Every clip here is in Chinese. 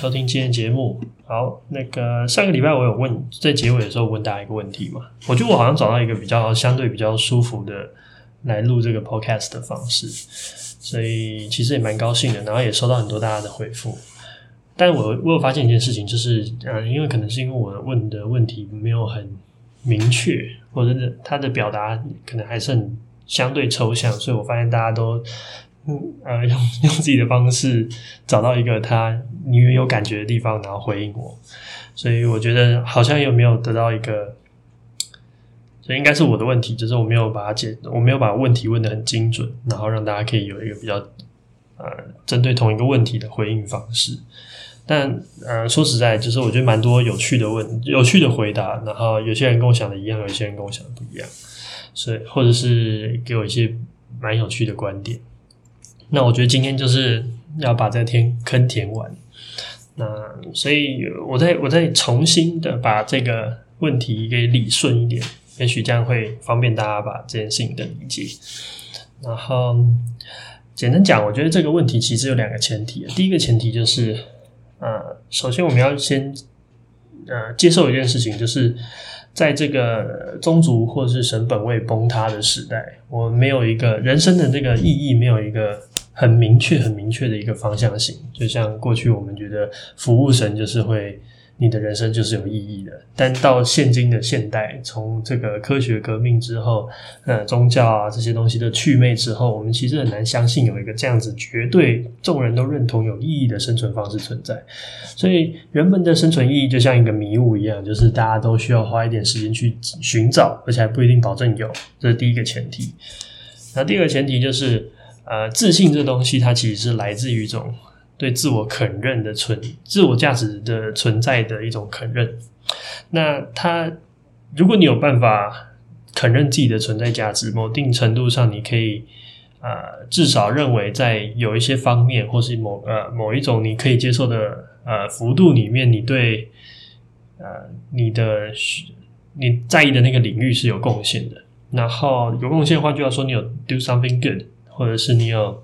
收听今天节目。好，那个上个礼拜我有问，在结尾的时候问大家一个问题嘛？我觉得我好像找到一个比较相对比较舒服的来录这个 podcast 的方式，所以其实也蛮高兴的。然后也收到很多大家的回复。但我我有发现一件事情，就是嗯，因为可能是因为我问的问题没有很明确，或者是他的表达可能还是很相对抽象，所以我发现大家都。嗯，呃，用 用自己的方式找到一个他你有感觉的地方，然后回应我，所以我觉得好像有没有得到一个，所以应该是我的问题，就是我没有把它解，我没有把问题问的很精准，然后让大家可以有一个比较呃针对同一个问题的回应方式。但呃说实在，就是我觉得蛮多有趣的问，有趣的回答，然后有些人跟我想的一样，有些人跟我想的不一样，所以或者是给我一些蛮有趣的观点。那我觉得今天就是要把这天坑填完，那所以我再我再重新的把这个问题给理顺一点，也许这样会方便大家把这件事情的理解。然后简单讲，我觉得这个问题其实有两个前提，第一个前提就是，呃，首先我们要先呃接受一件事情，就是。在这个宗族或者是神本位崩塌的时代，我没有一个人生的这个意义，没有一个很明确、很明确的一个方向性。就像过去我们觉得服务神就是会。你的人生就是有意义的，但到现今的现代，从这个科学革命之后，呃，宗教啊这些东西的祛魅之后，我们其实很难相信有一个这样子绝对众人都认同有意义的生存方式存在。所以人们的生存意义就像一个迷雾一样，就是大家都需要花一点时间去寻找，而且还不一定保证有。这是第一个前提。那第二个前提就是，呃，自信这东西它其实是来自于一种。对自我肯认的存，自我价值的存在的一种肯认。那他，如果你有办法肯认自己的存在价值，某定程度上，你可以呃，至少认为在有一些方面，或是某呃某一种你可以接受的呃幅度里面，你对呃你的你在意的那个领域是有贡献的。然后有贡献的话，就要说你有 do something good，或者是你有。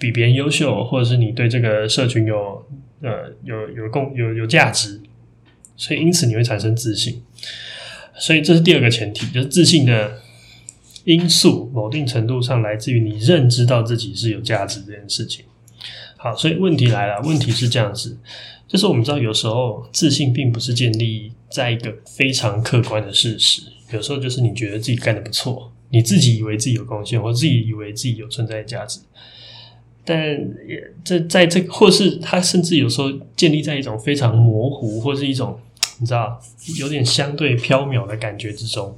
比别人优秀，或者是你对这个社群有呃有有共有有价值，所以因此你会产生自信。所以这是第二个前提，就是自信的因素，某定程度上来自于你认知到自己是有价值这件事情。好，所以问题来了，问题是这样子，就是我们知道有时候自信并不是建立在一个非常客观的事实，有时候就是你觉得自己干得不错，你自己以为自己有贡献，或自己以为自己有存在价值。但也这在这，或是他甚至有时候建立在一种非常模糊，或是一种你知道有点相对飘渺的感觉之中。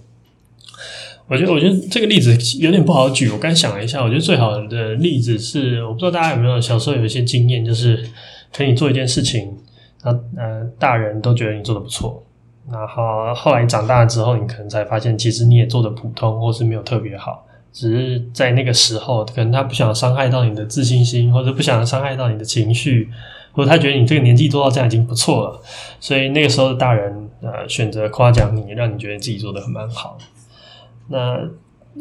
我觉得，我觉得这个例子有点不好举。我刚想了一下，我觉得最好的例子是，我不知道大家有没有小时候有一些经验，就是可以做一件事情，然后呃，大人都觉得你做的不错，然后后来长大之后，你可能才发现，其实你也做得普通，或是没有特别好。只是在那个时候，可能他不想伤害到你的自信心，或者不想伤害到你的情绪，或者他觉得你这个年纪做到这样已经不错了，所以那个时候的大人呃选择夸奖你，让你觉得自己做得很蛮好。那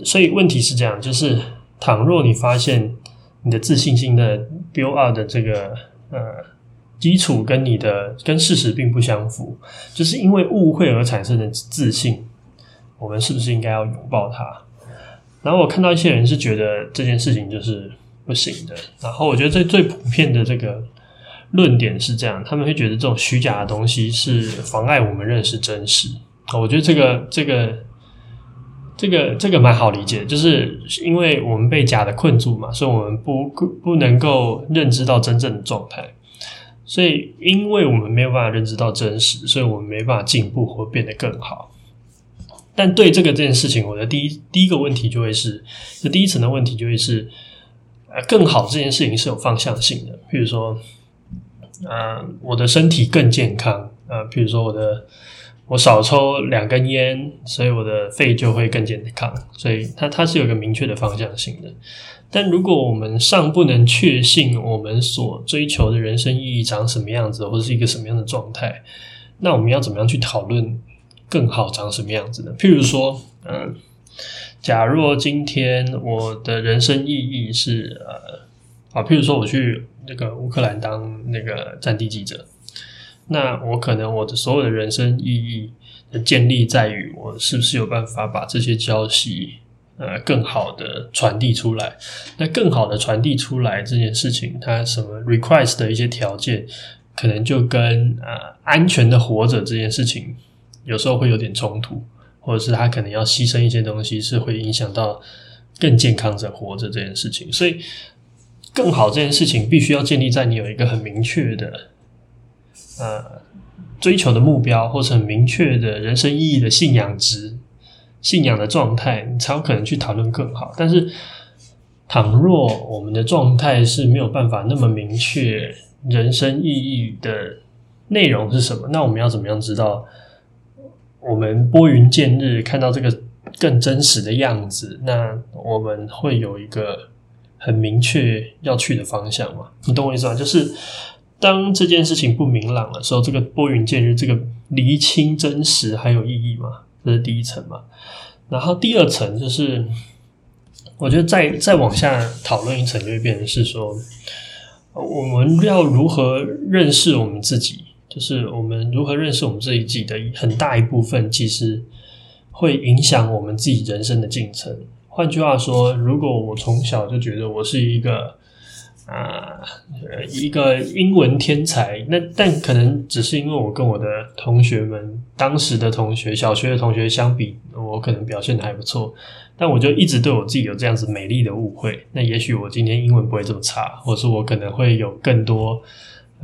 所以问题是这样，就是倘若你发现你的自信心的 build up 的这个呃基础跟你的跟事实并不相符，就是因为误会而产生的自信，我们是不是应该要拥抱它？然后我看到一些人是觉得这件事情就是不行的，然后我觉得最最普遍的这个论点是这样，他们会觉得这种虚假的东西是妨碍我们认识真实。我觉得这个这个这个这个蛮好理解，就是因为我们被假的困住嘛，所以我们不不能够认知到真正的状态。所以，因为我们没有办法认知到真实，所以我们没办法进步或变得更好。但对这个这件事情，我的第一第一个问题就会是，这第一层的问题就会是，呃，更好这件事情是有方向性的。譬如说，呃，我的身体更健康，呃，譬如说我的我少抽两根烟，所以我的肺就会更健康。所以它它是有一个明确的方向性的。但如果我们尚不能确信我们所追求的人生意义长什么样子，或者是一个什么样的状态，那我们要怎么样去讨论更好长什么样子呢？譬如说，嗯，假若今天我的人生意义是呃，啊，譬如说我去那个乌克兰当那个战地记者，那我可能我的所有的人生意义的建立在于我是不是有办法把这些消息。呃，更好的传递出来。那更好的传递出来这件事情，它什么 request 的一些条件，可能就跟呃安全的活着这件事情，有时候会有点冲突，或者是他可能要牺牲一些东西，是会影响到更健康的活着这件事情。所以，更好这件事情必须要建立在你有一个很明确的呃追求的目标，或是很明确的人生意义的信仰值。信仰的状态，你才有可能去讨论更好。但是，倘若我们的状态是没有办法那么明确，人生意义的内容是什么？那我们要怎么样知道？我们拨云见日，看到这个更真实的样子，那我们会有一个很明确要去的方向吗？你懂我意思吗？就是当这件事情不明朗的时候，这个拨云见日，这个厘清真实还有意义吗？这是第一层嘛，然后第二层就是，我觉得再再往下讨论一层，就会变成是说，我们要如何认识我们自己，就是我们如何认识我们自己的很大一部分，其实会影响我们自己人生的进程。换句话说，如果我从小就觉得我是一个。啊，一个英文天才，那但可能只是因为我跟我的同学们，当时的同学，小学的同学相比，我可能表现得还不错，但我就一直对我自己有这样子美丽的误会。那也许我今天英文不会这么差，或是我可能会有更多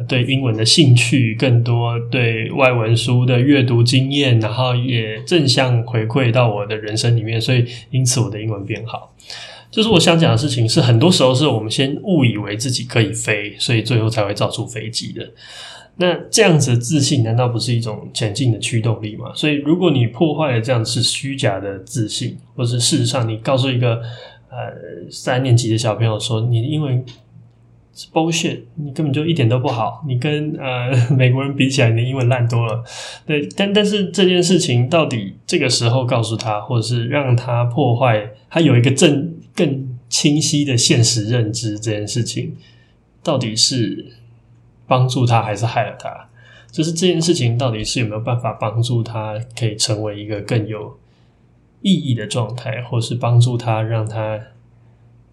对英文的兴趣，更多对外文书的阅读经验，然后也正向回馈到我的人生里面，所以因此我的英文变好。就是我想讲的事情是，很多时候是我们先误以为自己可以飞，所以最后才会造出飞机的。那这样子的自信，难道不是一种前进的驱动力吗？所以，如果你破坏了这样是虚假的自信，或是事实上你告诉一个呃三年级的小朋友说，你的英文是 bullshit，你根本就一点都不好，你跟呃美国人比起来，你的英文烂多了。对，但但是这件事情到底这个时候告诉他，或者是让他破坏，他有一个正。更清晰的现实认知这件事情，到底是帮助他还是害了他？就是这件事情到底是有没有办法帮助他可以成为一个更有意义的状态，或是帮助他让他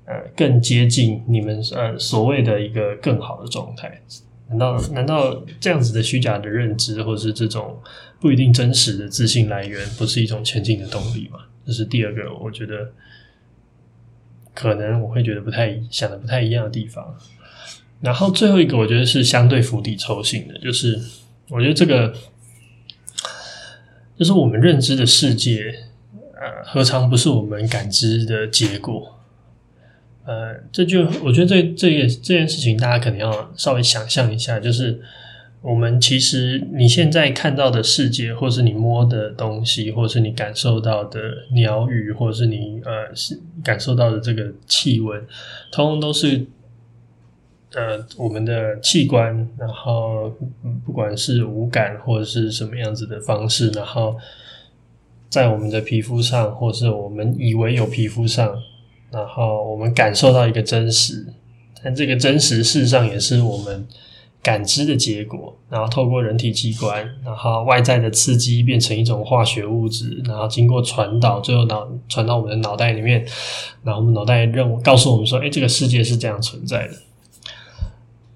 呃更接近你们呃所谓的一个更好的状态？难道难道这样子的虚假的认知，或是这种不一定真实的自信来源，不是一种前进的动力吗？这是第二个，我觉得。可能我会觉得不太想的不太一样的地方，然后最后一个我觉得是相对釜底抽薪的，就是我觉得这个就是我们认知的世界，呃，何尝不是我们感知的结果？呃，这就我觉得这这个这件事情，大家可能要稍微想象一下，就是。我们其实，你现在看到的世界，或是你摸的东西，或是你感受到的鸟语，或是你呃是感受到的这个气温，通通都是呃我们的器官，然后不管是五感或者是什么样子的方式，然后在我们的皮肤上，或是我们以为有皮肤上，然后我们感受到一个真实，但这个真实事实上也是我们。感知的结果，然后透过人体器官，然后外在的刺激变成一种化学物质，然后经过传导，最后脑传到我们的脑袋里面，然后我们脑袋认为告诉我们说：“哎，这个世界是这样存在的。”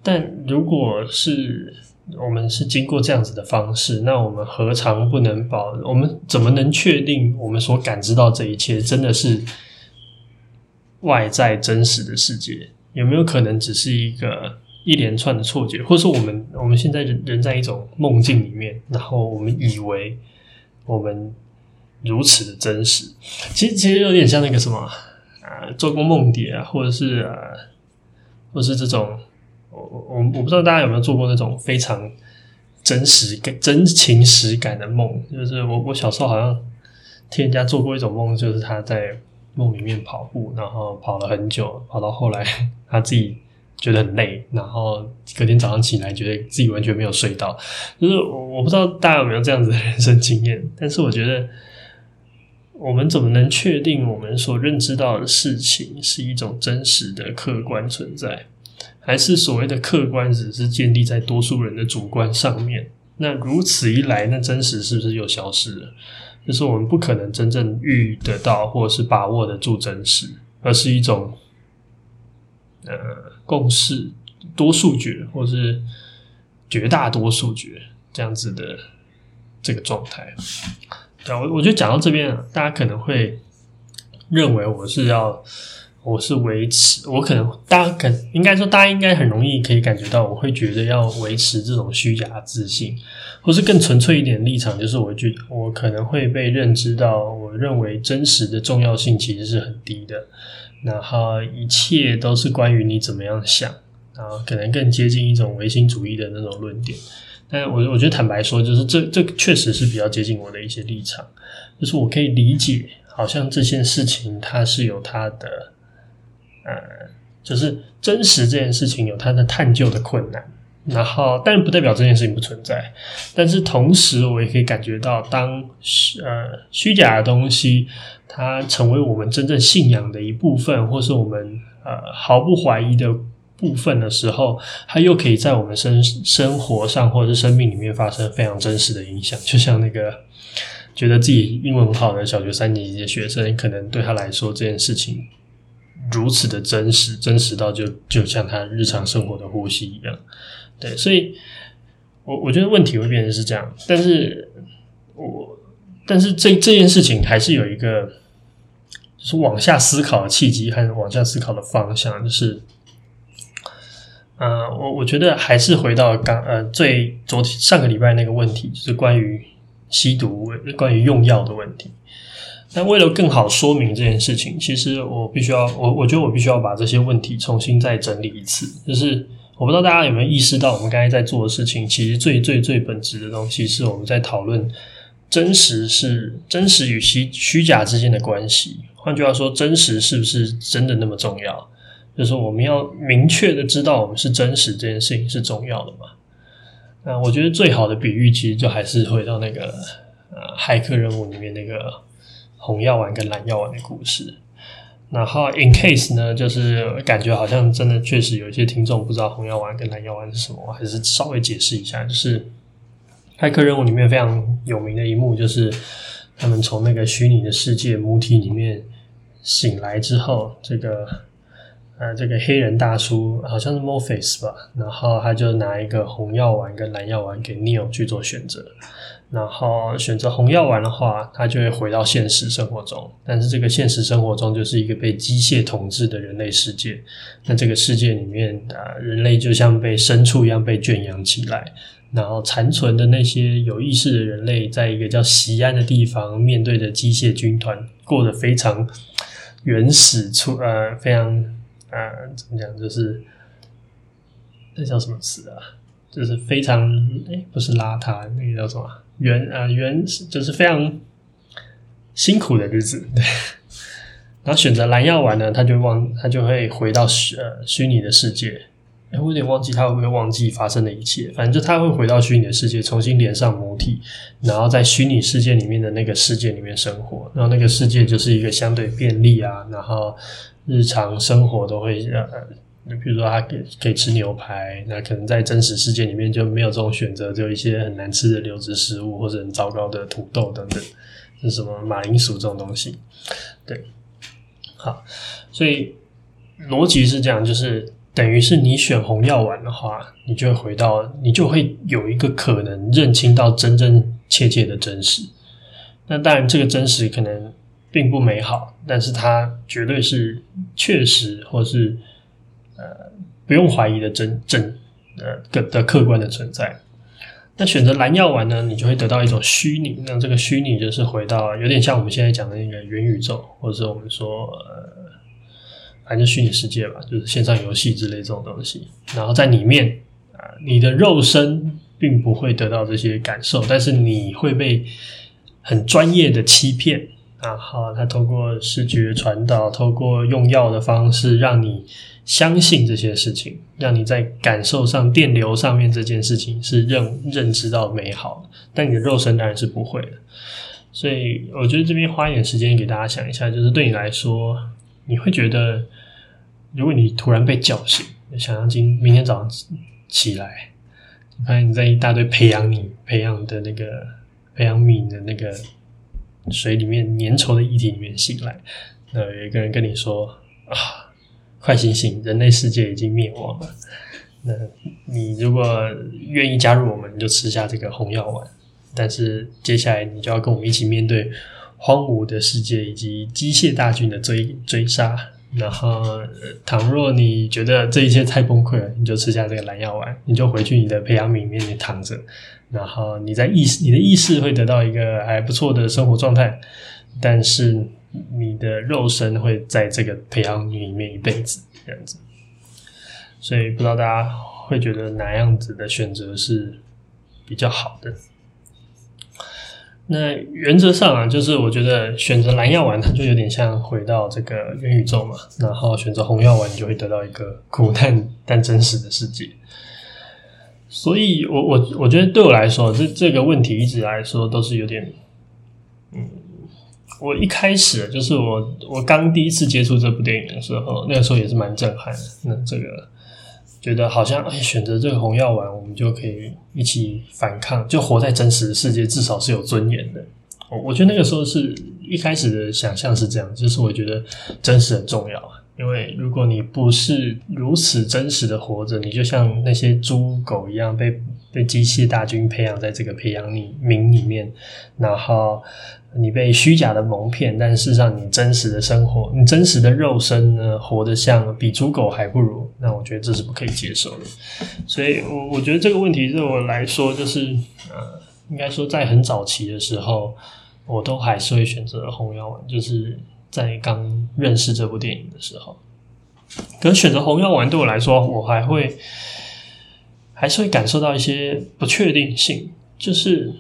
但如果是我们是经过这样子的方式，那我们何尝不能保？我们怎么能确定我们所感知到这一切真的是外在真实的世界？有没有可能只是一个一连串的错觉，或者说我们我们现在人人在一种梦境里面，然后我们以为我们如此的真实？其实其实有点像那个什么啊，做过梦蝶啊，或者是啊，或是这种。我我我不知道大家有没有做过那种非常真实感、真情实感的梦，就是我我小时候好像听人家做过一种梦，就是他在梦里面跑步，然后跑了很久，跑到后来 他自己觉得很累，然后隔天早上起来觉得自己完全没有睡到。就是我不知道大家有没有这样子的人生经验，但是我觉得我们怎么能确定我们所认知到的事情是一种真实的客观存在？还是所谓的客观，只是建立在多数人的主观上面。那如此一来，那真实是不是又消失了？就是我们不可能真正遇得到，或是把握得住真实，而是一种呃共识、多数决，或是绝大多数决这样子的这个状态。对，我我觉得讲到这边，大家可能会认为我是要。我是维持，我可能大家可应该说，大家应该很容易可以感觉到，我会觉得要维持这种虚假自信，或是更纯粹一点的立场，就是我觉得我可能会被认知到，我认为真实的重要性其实是很低的，然后一切都是关于你怎么样想，然后可能更接近一种唯心主义的那种论点。但我我觉得坦白说，就是这这确实是比较接近我的一些立场，就是我可以理解，好像这件事情它是有它的。呃，就是真实这件事情有它的探究的困难，然后，但不代表这件事情不存在。但是同时，我也可以感觉到，当呃虚假的东西它成为我们真正信仰的一部分，或是我们呃毫不怀疑的部分的时候，它又可以在我们生生活上或者是生命里面发生非常真实的影响。就像那个觉得自己英文很好的小学三年级的学生，可能对他来说这件事情。如此的真实，真实到就就像他日常生活的呼吸一样，对，所以我我觉得问题会变成是这样，但是我但是这这件事情还是有一个就是往下思考的契机和往下思考的方向，就是，呃，我我觉得还是回到刚呃最昨天上个礼拜那个问题，就是关于吸毒、关于用药的问题。那为了更好说明这件事情，其实我必须要我我觉得我必须要把这些问题重新再整理一次。就是我不知道大家有没有意识到，我们刚才在做的事情，其实最最最本质的东西，是我们在讨论真实是真实与虚虚假之间的关系。换句话说，真实是不是真的那么重要？就是我们要明确的知道我们是真实这件事情是重要的嘛？那我觉得最好的比喻，其实就还是回到那个呃骇客任务里面那个。红药丸跟蓝药丸的故事，然后 in case 呢，就是感觉好像真的确实有一些听众不知道红药丸跟蓝药丸是什么，我还是稍微解释一下。就是骇客任务里面非常有名的一幕，就是他们从那个虚拟的世界母体里面醒来之后，这个呃，这个黑人大叔好像是 Morpheus 吧，然后他就拿一个红药丸跟蓝药丸给 Neo 去做选择。然后选择红药丸的话，他就会回到现实生活中。但是这个现实生活中就是一个被机械统治的人类世界。那这个世界里面啊，人类就像被牲畜一样被圈养起来。然后残存的那些有意识的人类，在一个叫西安的地方，面对着机械军团，过得非常原始，出呃非常呃怎么讲，就是那叫什么词啊？就是非常诶不是邋遢，那个叫什么？原啊原就是非常辛苦的日子，对。然后选择蓝药丸呢，他就忘，他就会回到虚呃虚拟的世界。哎，我有点忘记他会不会忘记发生的一切。反正就他会回到虚拟的世界，重新连上母体，然后在虚拟世界里面的那个世界里面生活。然后那个世界就是一个相对便利啊，然后日常生活都会呃。就比如说，他可以可以吃牛排，那可能在真实世界里面就没有这种选择，只有一些很难吃的流质食物或者很糟糕的土豆等等，是什么马铃薯这种东西。对，好，所以逻辑是这样，就是等于是你选红药丸的话，你就会回到，你就会有一个可能认清到真真切切的真实。那当然，这个真实可能并不美好，但是它绝对是确实或是不用怀疑的真真呃的的客观的存在。那选择蓝药丸呢，你就会得到一种虚拟。那这个虚拟就是回到有点像我们现在讲的那个元宇宙，或者是我们说呃，反正虚拟世界吧，就是线上游戏之类这种东西。然后在里面啊、你的肉身并不会得到这些感受，但是你会被很专业的欺骗。然后他透过视觉传导，透过用药的方式让你。相信这些事情，让你在感受上、电流上面这件事情是认认知到美好，但你的肉身当然是不会的。所以，我觉得这边花一点时间给大家想一下，就是对你来说，你会觉得，如果你突然被叫醒，想象今明天早上起来，发现你在一大堆培养你、培养的那个培养皿的那个水里面粘稠的液体里面醒来，那有一个人跟你说啊。快醒醒！人类世界已经灭亡了。那你如果愿意加入我们，你就吃下这个红药丸。但是接下来你就要跟我们一起面对荒芜的世界以及机械大军的追追杀。然后，倘若你觉得这一切太崩溃了，你就吃下这个蓝药丸，你就回去你的培养皿里面躺着。然后你在意识，你的意识会得到一个还不错的生活状态，但是。你的肉身会在这个培养皿里面一辈子这样子，所以不知道大家会觉得哪样子的选择是比较好的。那原则上啊，就是我觉得选择蓝药丸，它就有点像回到这个元宇宙嘛，然后选择红药丸，你就会得到一个苦难但真实的世界。所以我我我觉得对我来说，这这个问题一直来说都是有点，我一开始就是我我刚第一次接触这部电影的时候，那个时候也是蛮震撼的。那这个觉得好像哎，选择这个红药丸，我们就可以一起反抗，就活在真实的世界，至少是有尊严的。我我觉得那个时候是一开始的想象是这样，就是我觉得真实很重要。因为如果你不是如此真实的活着，你就像那些猪狗一样被被机械大军培养在这个培养皿里面，然后。你被虚假的蒙骗，但事实上你真实的生活，你真实的肉身呢，活得像比猪狗还不如，那我觉得这是不可以接受的。所以，我我觉得这个问题对我来说，就是呃，应该说在很早期的时候，我都还是会选择红药丸，就是在刚认识这部电影的时候。可是选择红药丸对我来说，我还会还是会感受到一些不确定性，就是。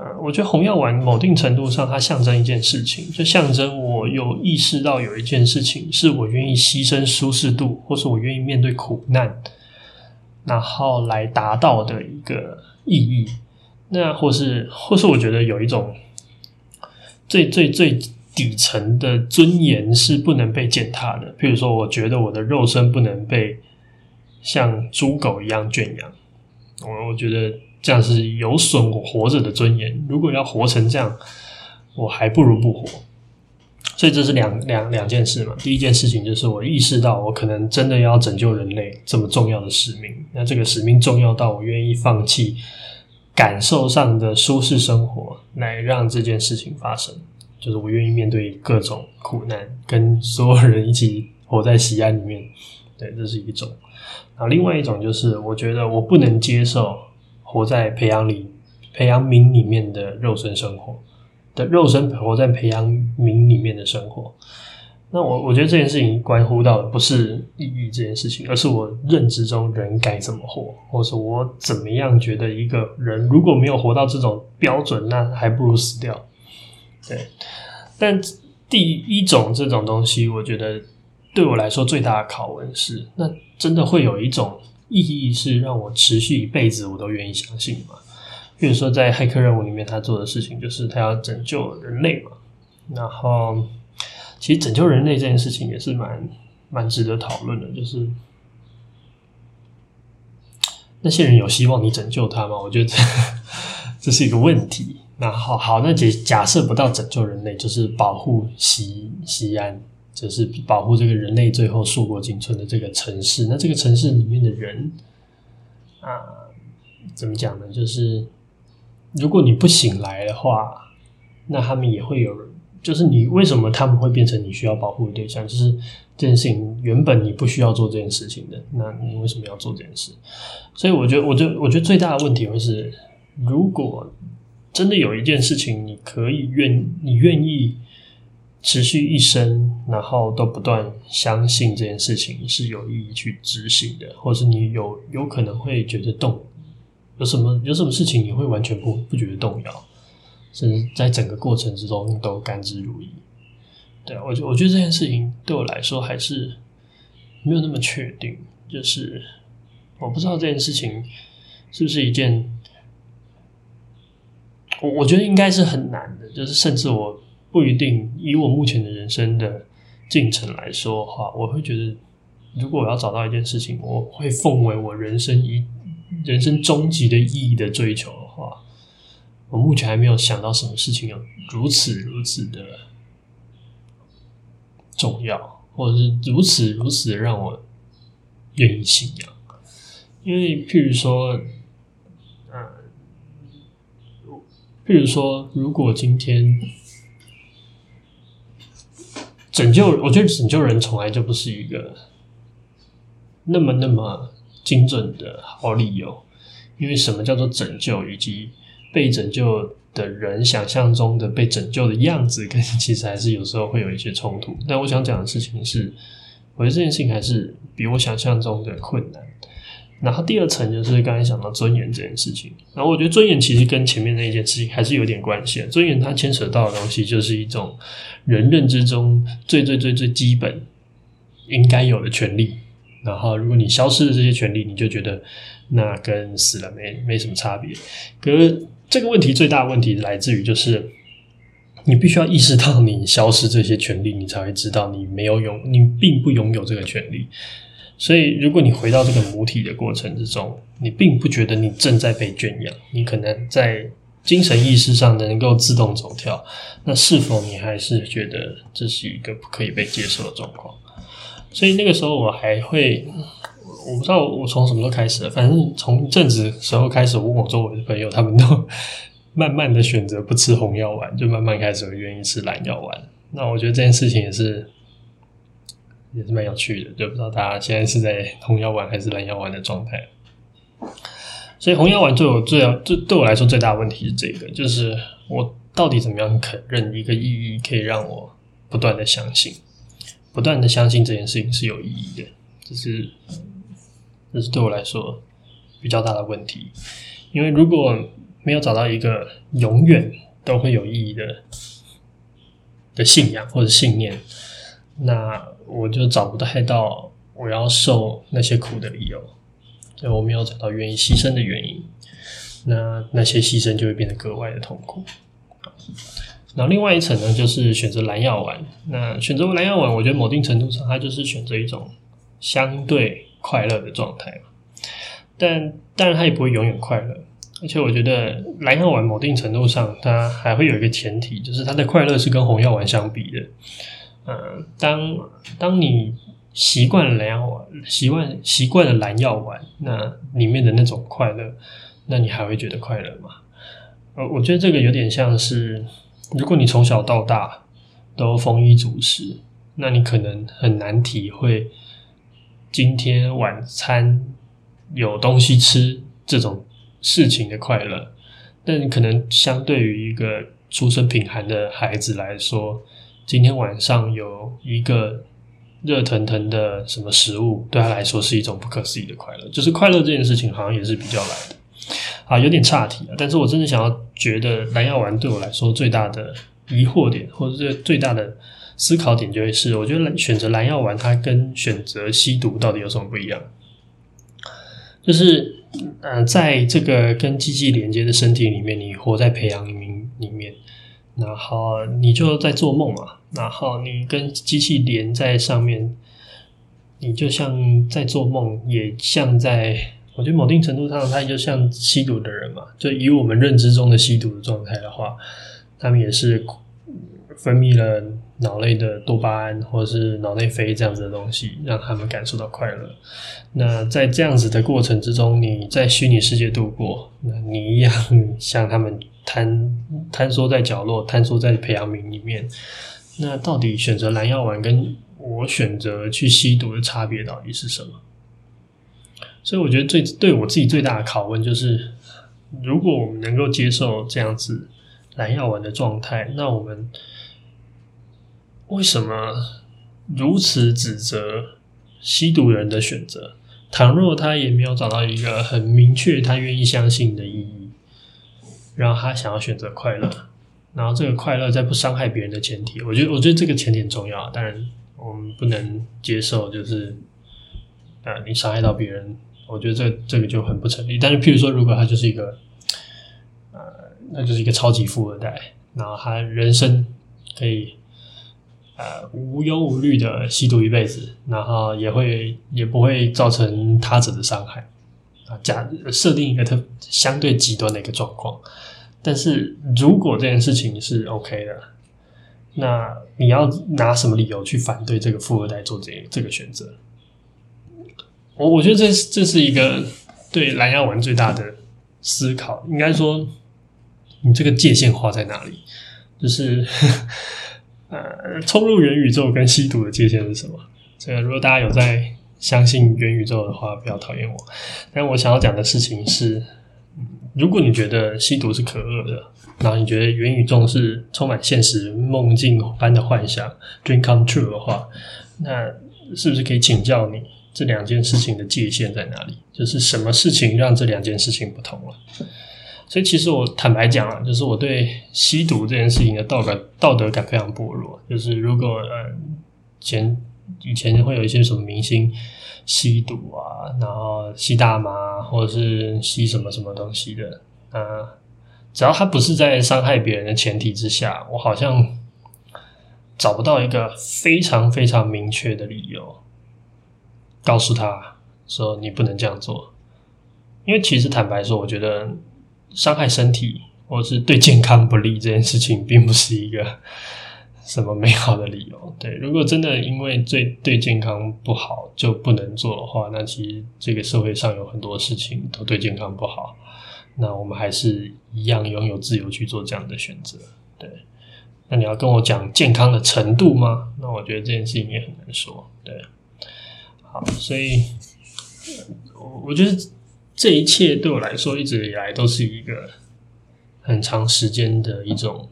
呃，我觉得红药丸某定程度上，它象征一件事情，就象征我有意识到有一件事情是我愿意牺牲舒适度，或是我愿意面对苦难，然后来达到的一个意义。那或是或是我觉得有一种最最最底层的尊严是不能被践踏的。譬如说，我觉得我的肉身不能被像猪狗一样圈养。我我觉得。这样是有损我活着的尊严。如果要活成这样，我还不如不活。所以这是两两两件事嘛。第一件事情就是我意识到我可能真的要拯救人类这么重要的使命。那这个使命重要到我愿意放弃感受上的舒适生活，来让这件事情发生。就是我愿意面对各种苦难，跟所有人一起活在喜安里面。对，这是一种。啊另外一种就是，我觉得我不能接受。活在培养里、培养皿里面的肉身生活的肉身，活在培养皿里面的生活。那我我觉得这件事情关乎到的不是意义这件事情，而是我认知中人该怎么活，或是我怎么样觉得一个人如果没有活到这种标准，那还不如死掉。对，但第一种这种东西，我觉得对我来说最大的拷问是，那真的会有一种。意义是让我持续一辈子，我都愿意相信嘛。比如说，在骇客任务里面，他做的事情就是他要拯救人类嘛。然后，其实拯救人类这件事情也是蛮蛮值得讨论的。就是那些人有希望你拯救他吗？我觉得这 这是一个问题。那好好，那假假设不到拯救人类，就是保护西西安。就是保护这个人类最后硕果仅存的这个城市。那这个城市里面的人啊，怎么讲呢？就是如果你不醒来的话，那他们也会有。就是你为什么他们会变成你需要保护的对象？就是这件事情原本你不需要做这件事情的，那你为什么要做这件事？所以我觉得，我觉得，我觉得最大的问题会是，如果真的有一件事情，你可以愿你愿意持续一生，然后都不断相信这件事情是有意义去执行的，或是你有有可能会觉得动有什么有什么事情你会完全不不觉得动摇。甚至在整个过程之中都甘之如饴。对，我觉我觉得这件事情对我来说还是没有那么确定。就是我不知道这件事情是不是一件，我我觉得应该是很难的。就是甚至我不一定以我目前的人生的进程来说的话，我会觉得，如果我要找到一件事情，我会奉为我人生一人生终极的意义的追求的话。我目前还没有想到什么事情有如此如此的重要，或者是如此如此的让我愿意信仰。因为，譬如说，嗯，譬如说，如果今天拯救，我觉得拯救人从来就不是一个那么那么精准的好理由。因为什么叫做拯救，以及被拯救的人想象中的被拯救的样子，跟其实还是有时候会有一些冲突。但我想讲的事情是，我觉得这件事情还是比我想象中的困难。然后第二层就是刚才讲到尊严这件事情。然后我觉得尊严其实跟前面那一件事情还是有点关系。尊严它牵扯到的东西就是一种人认知中最最最最基本应该有的权利。然后如果你消失了这些权利，你就觉得那跟死了没没什么差别。可是。这个问题最大的问题来自于，就是你必须要意识到你消失这些权利，你才会知道你没有拥，你并不拥有这个权利。所以，如果你回到这个母体的过程之中，你并不觉得你正在被圈养，你可能在精神意识上能够自动走跳，那是否你还是觉得这是一个不可以被接受的状况？所以那个时候我还会。我不知道我从什么时候开始，反正从一阵子时候开始，我问我周围的朋友，他们都 慢慢的选择不吃红药丸，就慢慢开始愿意吃蓝药丸。那我觉得这件事情也是也是蛮有趣的，就不知道大家现在是在红药丸还是蓝药丸的状态。所以红药丸对我最对对我来说最大的问题是这个，就是我到底怎么样肯认一个意义，可以让我不断的相信，不断的相信这件事情是有意义的，就是。这是对我来说比较大的问题，因为如果没有找到一个永远都会有意义的的信仰或者信念，那我就找不太到我要受那些苦的理由，就我没有找到愿意牺牲的原因，那那些牺牲就会变得格外的痛苦。然后另外一层呢，就是选择蓝药丸。那选择蓝药丸，我觉得某定程度上，它就是选择一种相对。快乐的状态嘛，但当然他也不会永远快乐。而且我觉得蓝药丸某定程度上，它还会有一个前提，就是它的快乐是跟红药丸相比的。嗯，当当你习惯了蓝药，习惯习惯了蓝药丸，那里面的那种快乐，那你还会觉得快乐吗？呃，我觉得这个有点像是，如果你从小到大都丰衣足食，那你可能很难体会。今天晚餐有东西吃这种事情的快乐，但可能相对于一个出身贫寒的孩子来说，今天晚上有一个热腾腾的什么食物，对他来说是一种不可思议的快乐。就是快乐这件事情，好像也是比较来的啊，有点岔题啊。但是我真的想要觉得蓝药丸对我来说最大的疑惑点，或者是最大的。思考点就会是，我觉得选择蓝药丸，它跟选择吸毒到底有什么不一样？就是，呃，在这个跟机器连接的身体里面，你活在培养皿里面，然后你就在做梦嘛，然后你跟机器连在上面，你就像在做梦，也像在，我觉得某定程度上，它就像吸毒的人嘛，就以我们认知中的吸毒的状态的话，他们也是。分泌了脑内的多巴胺或者是脑内啡这样子的东西，让他们感受到快乐。那在这样子的过程之中，你在虚拟世界度过，那你一样像他们瘫瘫缩在角落，瘫缩在培养皿里面。那到底选择蓝药丸跟我选择去吸毒的差别到底是什么？所以我觉得最对我自己最大的拷问就是，如果我们能够接受这样子蓝药丸的状态，那我们为什么如此指责吸毒人的选择？倘若他也没有找到一个很明确他愿意相信的意义，然后他想要选择快乐，然后这个快乐在不伤害别人的前提，我觉得我觉得这个前提很重要。当然，我们不能接受就是啊，你伤害到别人。我觉得这这个就很不成立。但是，譬如说，如果他就是一个，呃，那就是一个超级富二代，然后他人生可以呃无忧无虑的吸毒一辈子，然后也会也不会造成他者的伤害啊。假设定一个特相对极端的一个状况，但是如果这件事情是 OK 的，那你要拿什么理由去反对这个富二代做这这个选择？我我觉得这是这是一个对蓝牙丸最大的思考，应该说，你这个界限画在哪里？就是 呃，冲入元宇宙跟吸毒的界限是什么？这个如果大家有在相信元宇宙的话，不要讨厌我。但我想要讲的事情是，如果你觉得吸毒是可恶的，然后你觉得元宇宙是充满现实梦境般的幻想 （dream come true） 的话，那是不是可以请教你？这两件事情的界限在哪里？就是什么事情让这两件事情不同了？所以其实我坦白讲啊，就是我对吸毒这件事情的道德道德感非常薄弱。就是如果呃前以前会有一些什么明星吸毒啊，然后吸大麻或者是吸什么什么东西的，啊，只要他不是在伤害别人的前提之下，我好像找不到一个非常非常明确的理由。告诉他说：“你不能这样做，因为其实坦白说，我觉得伤害身体或者是对健康不利这件事情，并不是一个什么美好的理由。对，如果真的因为对对健康不好就不能做的话，那其实这个社会上有很多事情都对健康不好，那我们还是一样拥有自由去做这样的选择。对，那你要跟我讲健康的程度吗？那我觉得这件事情也很难说。对。”好，所以，我我觉得这一切对我来说一直以来都是一个很长时间的一种，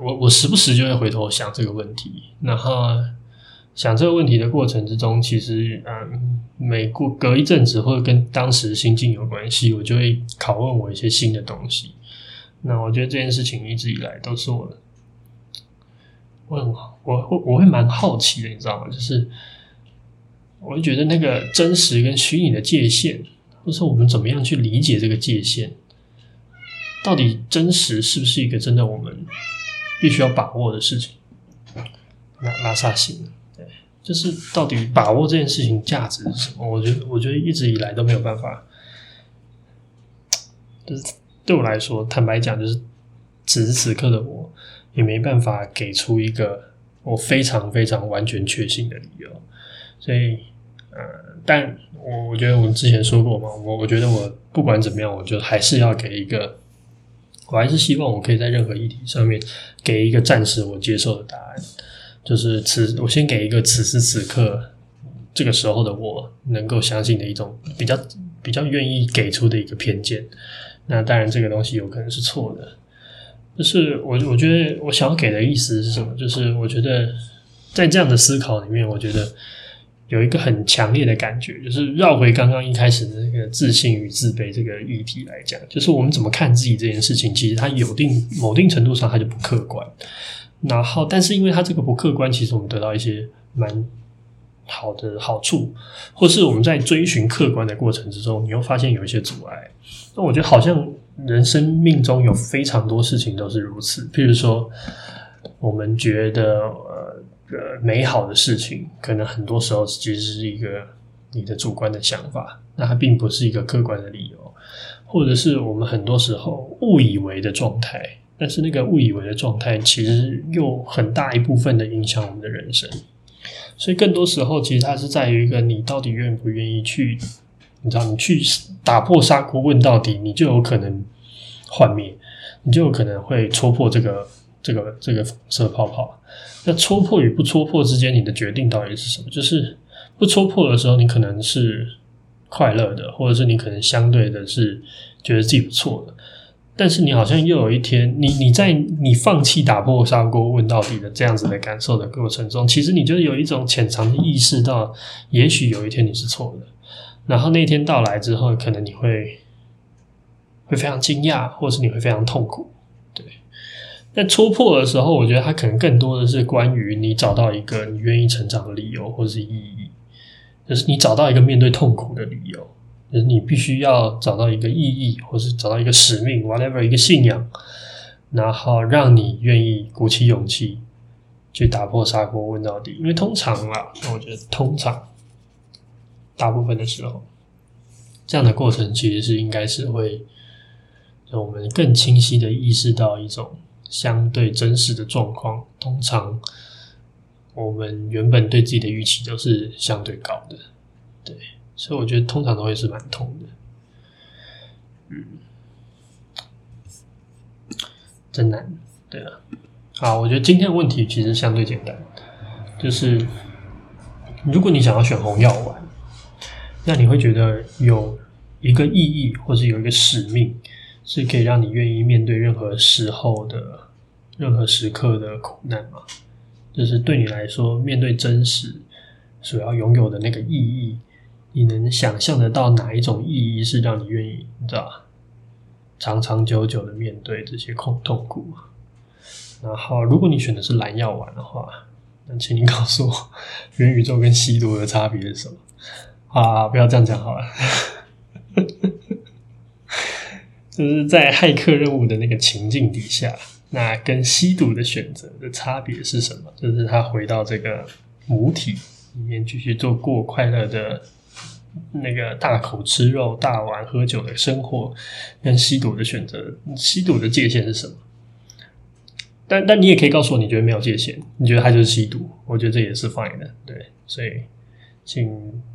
我我时不时就会回头想这个问题，然后想这个问题的过程之中，其实，嗯，每过隔一阵子或者跟当时心境有关系，我就会拷问我一些新的东西。那我觉得这件事情一直以来都是我的。我很我会我会蛮好奇的，你知道吗？就是我会觉得那个真实跟虚拟的界限，或者我们怎么样去理解这个界限？到底真实是不是一个真的我们必须要把握的事情？拉拉萨辛，对，就是到底把握这件事情价值是什么？我觉得我觉得一直以来都没有办法，就是对我来说，坦白讲，就是此时此刻的我。也没办法给出一个我非常非常完全确信的理由，所以，呃，但我我觉得我们之前说过嘛，我我觉得我不管怎么样，我就还是要给一个，我还是希望我可以在任何议题上面给一个暂时我接受的答案，就是此我先给一个此时此刻这个时候的我能够相信的一种比较比较愿意给出的一个偏见，那当然这个东西有可能是错的。就是我，我觉得我想要给的意思是什么？就是我觉得在这样的思考里面，我觉得有一个很强烈的感觉，就是绕回刚刚一开始的那个自信与自卑这个议题来讲，就是我们怎么看自己这件事情，其实它有定某定程度上它就不客观。然后，但是因为它这个不客观，其实我们得到一些蛮好的好处，或是我们在追寻客观的过程之中，你又发现有一些阻碍。那我觉得好像。人生命中有非常多事情都是如此，譬如说，我们觉得呃呃美好的事情，可能很多时候其实是一个你的主观的想法，那它并不是一个客观的理由，或者是我们很多时候误以为的状态，但是那个误以为的状态，其实又很大一部分的影响我们的人生。所以更多时候，其实它是在于一个你到底愿不愿意去，你知道，你去打破砂锅问到底，你就有可能幻灭，你就有可能会戳破这个这个这个红色泡泡。那戳破与不戳破之间，你的决定到底是什么？就是不戳破的时候，你可能是快乐的，或者是你可能相对的是觉得自己不错的。但是你好像又有一天，你你在你放弃打破砂锅问到底的这样子的感受的过程中，其实你就有一种潜藏的意识到，也许有一天你是错的。然后那天到来之后，可能你会会非常惊讶，或是你会非常痛苦。在，戳破的时候，我觉得它可能更多的是关于你找到一个你愿意成长的理由，或是意义，就是你找到一个面对痛苦的理由。就是你必须要找到一个意义，或是找到一个使命，whatever 一个信仰，然后让你愿意鼓起勇气去打破砂锅问到底。因为通常啊，我觉得通常大部分的时候，这样的过程其实是应该是会让我们更清晰的意识到一种相对真实的状况。通常我们原本对自己的预期都是相对高的，对。所以我觉得通常都会是蛮痛的，嗯，真难，对啊。好，我觉得今天的问题其实相对简单，就是如果你想要选红药丸，那你会觉得有一个意义或是有一个使命，是可以让你愿意面对任何时候的任何时刻的苦难吗？就是对你来说，面对真实所要拥有的那个意义。你能想象得到哪一种意义是让你愿意，你知道吧？长长久久的面对这些痛痛苦。然后，如果你选的是蓝药丸的话，那请你告诉我，元宇宙跟吸毒的差别是什么？啊，不要这样讲好了。就是在骇客任务的那个情境底下，那跟吸毒的选择的差别是什么？就是他回到这个母体里面继续做过快乐的。那个大口吃肉、大碗喝酒的生活，跟吸毒的选择，吸毒的界限是什么？但但你也可以告诉我，你觉得没有界限，你觉得他就是吸毒，我觉得这也是 fine 的。对，所以请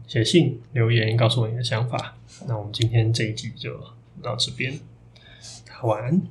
写信留言告诉我你的想法。那我们今天这一集就到这边，晚